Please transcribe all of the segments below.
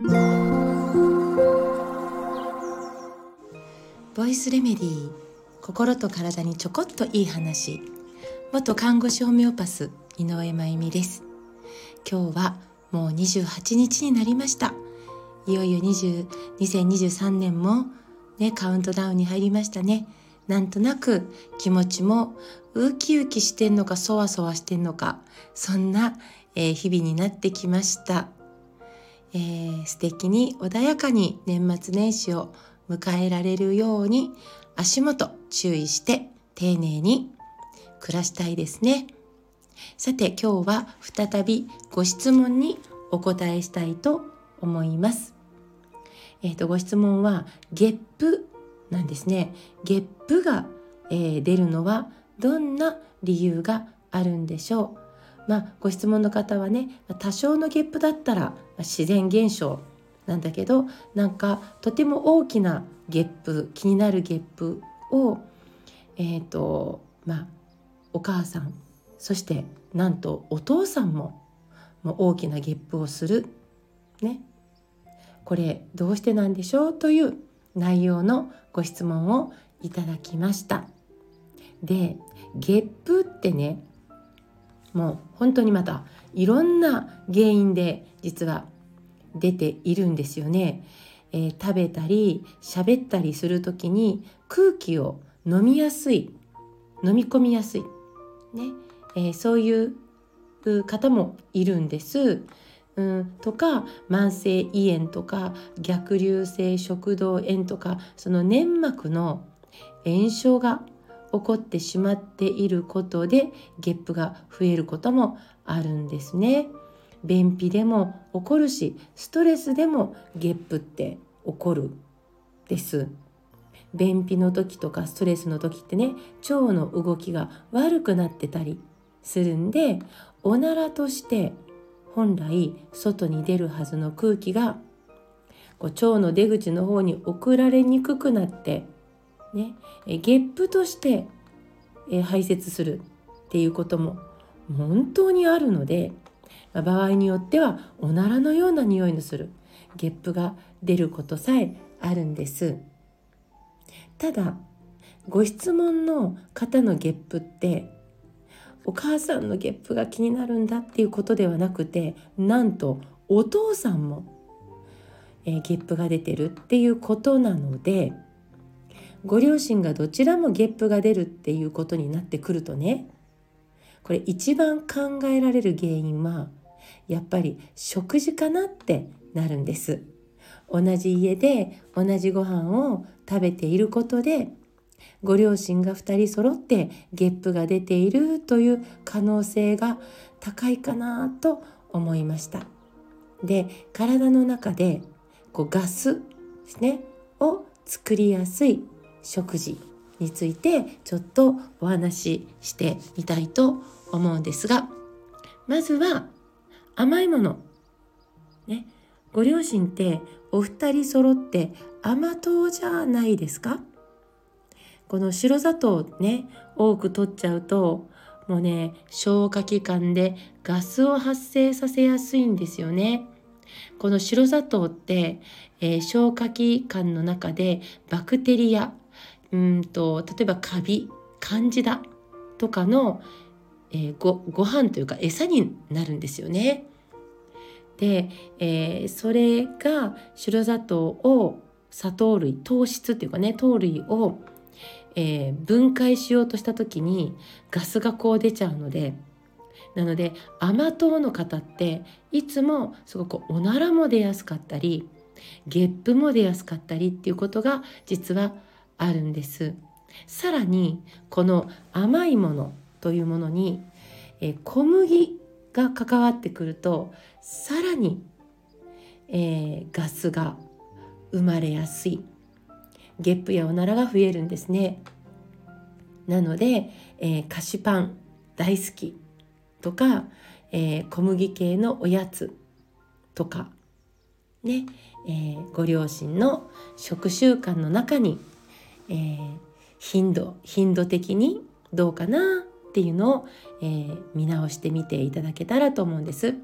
ボイスレメディー心と体にちょこっといい話。元看護師ホメオパス井上真由美です。今日はもう28日になりました。いよいよ20 2023年もねカウントダウンに入りましたね。なんとなく気持ちもウキウキしてんのかそわそわしてんのかそんな、えー、日々になってきました、えー、素敵に穏やかに年末年始を迎えられるように足元注意して丁寧に暮らしたいですね。さて今日は再びご質問にお答えしたいと思います。えっ、ー、とご質問はゲップなんですね。ゲップが、えー、出るのはどんな理由があるんでしょう？まあご質問の方はね多少のゲップだったら自然現象なんだけどなんかとても大きなゲップ気になるゲップをえっ、ー、とまあお母さんそしてなんとお父さんももう大きなゲップをする。ね。これどうしてなんでしょうという内容のご質問をいただきました。でゲップってねもう本当にまたいろんな原因で実は出ているんですよね。えー、食べたり喋ったりする時に空気を飲みやすい飲み込みやすい、ねえー、そういう方もいるんです。うん、とか慢性胃炎とか逆流性食道炎とかその粘膜の炎症が起こってしまっていることでゲップが増えることもあるんですね。便秘でも起こるしストレスでもゲップって起こるです便秘の時とかストレスの時ってね腸の動きが悪くなってたりするんでおならとして本来外に出るはずの空気がこう腸の出口の方に送られにくくなってねえゲップとしてえ排泄するっていうことも本当にあるので場合によってはおならのような匂いのするゲップが出ることさえあるんです。ただご質問の方のゲップってお母さんのゲップが気になるんだっていうことではなくてなんとお父さんも、えー、ゲップが出てるっていうことなのでご両親がどちらもゲップが出るっていうことになってくるとね。これ一番考えられる原因はやっぱり食事かなってなるんです。同じ家で同じご飯を食べていることでご両親が2人揃ってゲップが出ているという可能性が高いかなと思いました。で体の中でこうガスですねを作りやすい食事についてちょっとお話ししてみたいと思うんですがまずは甘いもの。ね。ご両親ってお二人揃って甘党じゃないですか？この白砂糖ね、多く取っちゃうと、もうね、消化器官でガスを発生させやすいんですよね。この白砂糖って、えー、消化器官の中でバクテリア、うんと例えばカビ、カンジダとかの、えー、ごご飯というか餌になるんですよね。で、えー、それが白砂糖を砂糖類糖質っていうかね糖類を、えー、分解しようとした時にガスがこう出ちゃうのでなので甘党の方っていつもすごくおならも出やすかったりゲップも出やすかったりっていうことが実はあるんです。さらにこの甘いものというものに、え、小麦が関わってくるとさらに、えー、ガスが生まれやすいゲップやおならが増えるんですね。なので、えー、菓子パン大好きとか、えー、小麦系のおやつとかね、え、ご両親の食習慣の中に、えー、頻度頻度的にどうかなっていうのを、えー、見直してみていただけたらと思うんです。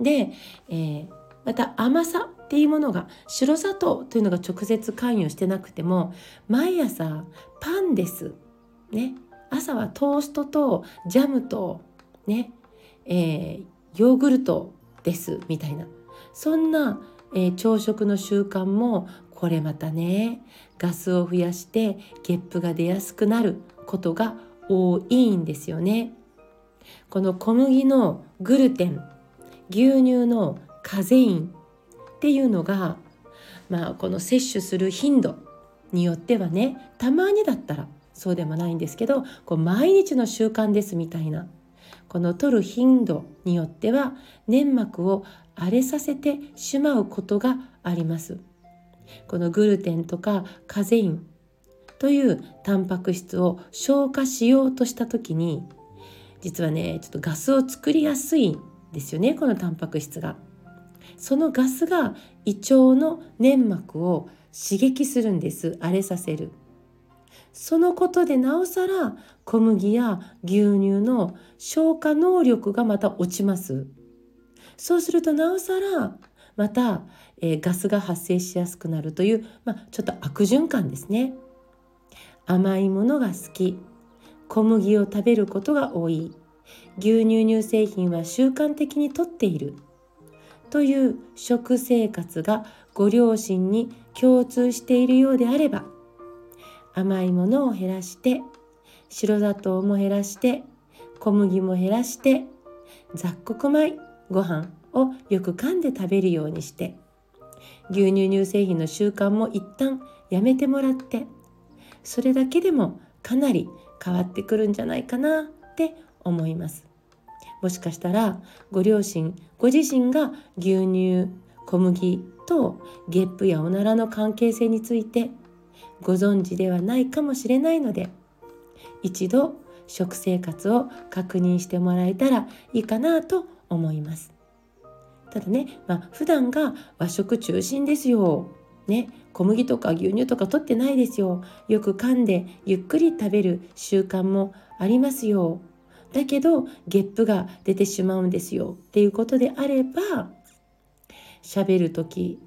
で、えー、また甘さっていうものが白砂糖というのが直接関与してなくても毎朝パンです。ね。朝はトーストとジャムとね、えー、ヨーグルトですみたいな。そんな、えー、朝食の習慣もこれまたねガスを増やしてゲップが出やすくなることが多いんですよね。この小麦のグルテン牛乳のカゼインっていうのが、まあ、この摂取する頻度によってはねたまにだったらそうでもないんですけどこう毎日の習慣ですみたいなこの取る頻度によっては粘膜を荒れさせてしまうことがあります。このグルテンとかカゼインというタンパク質を消化しようとした時に実はねちょっとガスを作りやすいんですよねこのタンパク質が。そのガスが胃腸の粘膜を刺激するんです荒れさせる。そのことでなおさら小麦や牛乳の消化能力がまた落ちます。そうするとなおさらまた、えー、ガスが発生しやすくなるという、まあ、ちょっと悪循環ですね。甘いものが好き。小麦を食べることが多い。牛乳乳製品は習慣的にとっている。という食生活がご両親に共通しているようであれば甘いものを減らして白砂糖も減らして小麦も減らして雑穀米ご飯。をよく噛んで食べるようにして牛乳乳製品の習慣も一旦やめてもらってそれだけでもかなり変わってくるんじゃないかなって思います。もしかしたらご両親ご自身が牛乳小麦とゲップやおならの関係性についてご存知ではないかもしれないので一度食生活を確認してもらえたらいいかなと思います。ただね、まあ、普段が和食中心ですよ。ね、小麦とか牛乳とか取ってないですよ。よく噛んでゆっくり食べる習慣もありますよ。だけどゲップが出てしまうんですよっていうことであれば喋る時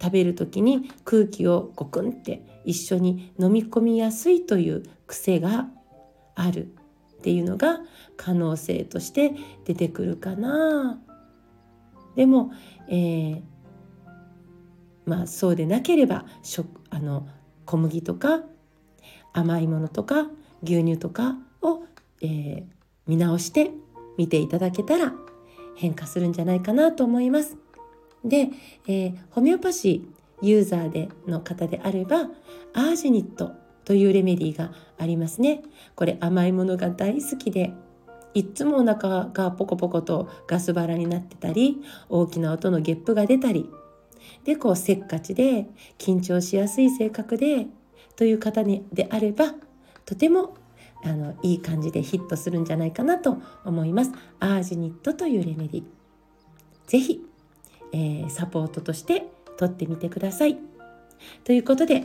食べる時に空気をゴクンって一緒に飲み込みやすいという癖があるっていうのが可能性として出てくるかな。でも、えー、まあそうでなければ食あの小麦とか甘いものとか牛乳とかを、えー、見直して見ていただけたら変化するんじゃないかなと思います。で、えー、ホメオパシーユーザーでの方であればアージニットというレメディーがありますね。これ甘いものが大好きでいつもお腹がポコポコとガス腹になってたり大きな音のゲップが出たりでこうせっかちで緊張しやすい性格でという方にであればとてもあのいい感じでヒットするんじゃないかなと思います。アージニットというレメディぜひ、えー、サポートとして取ってみてください。ということで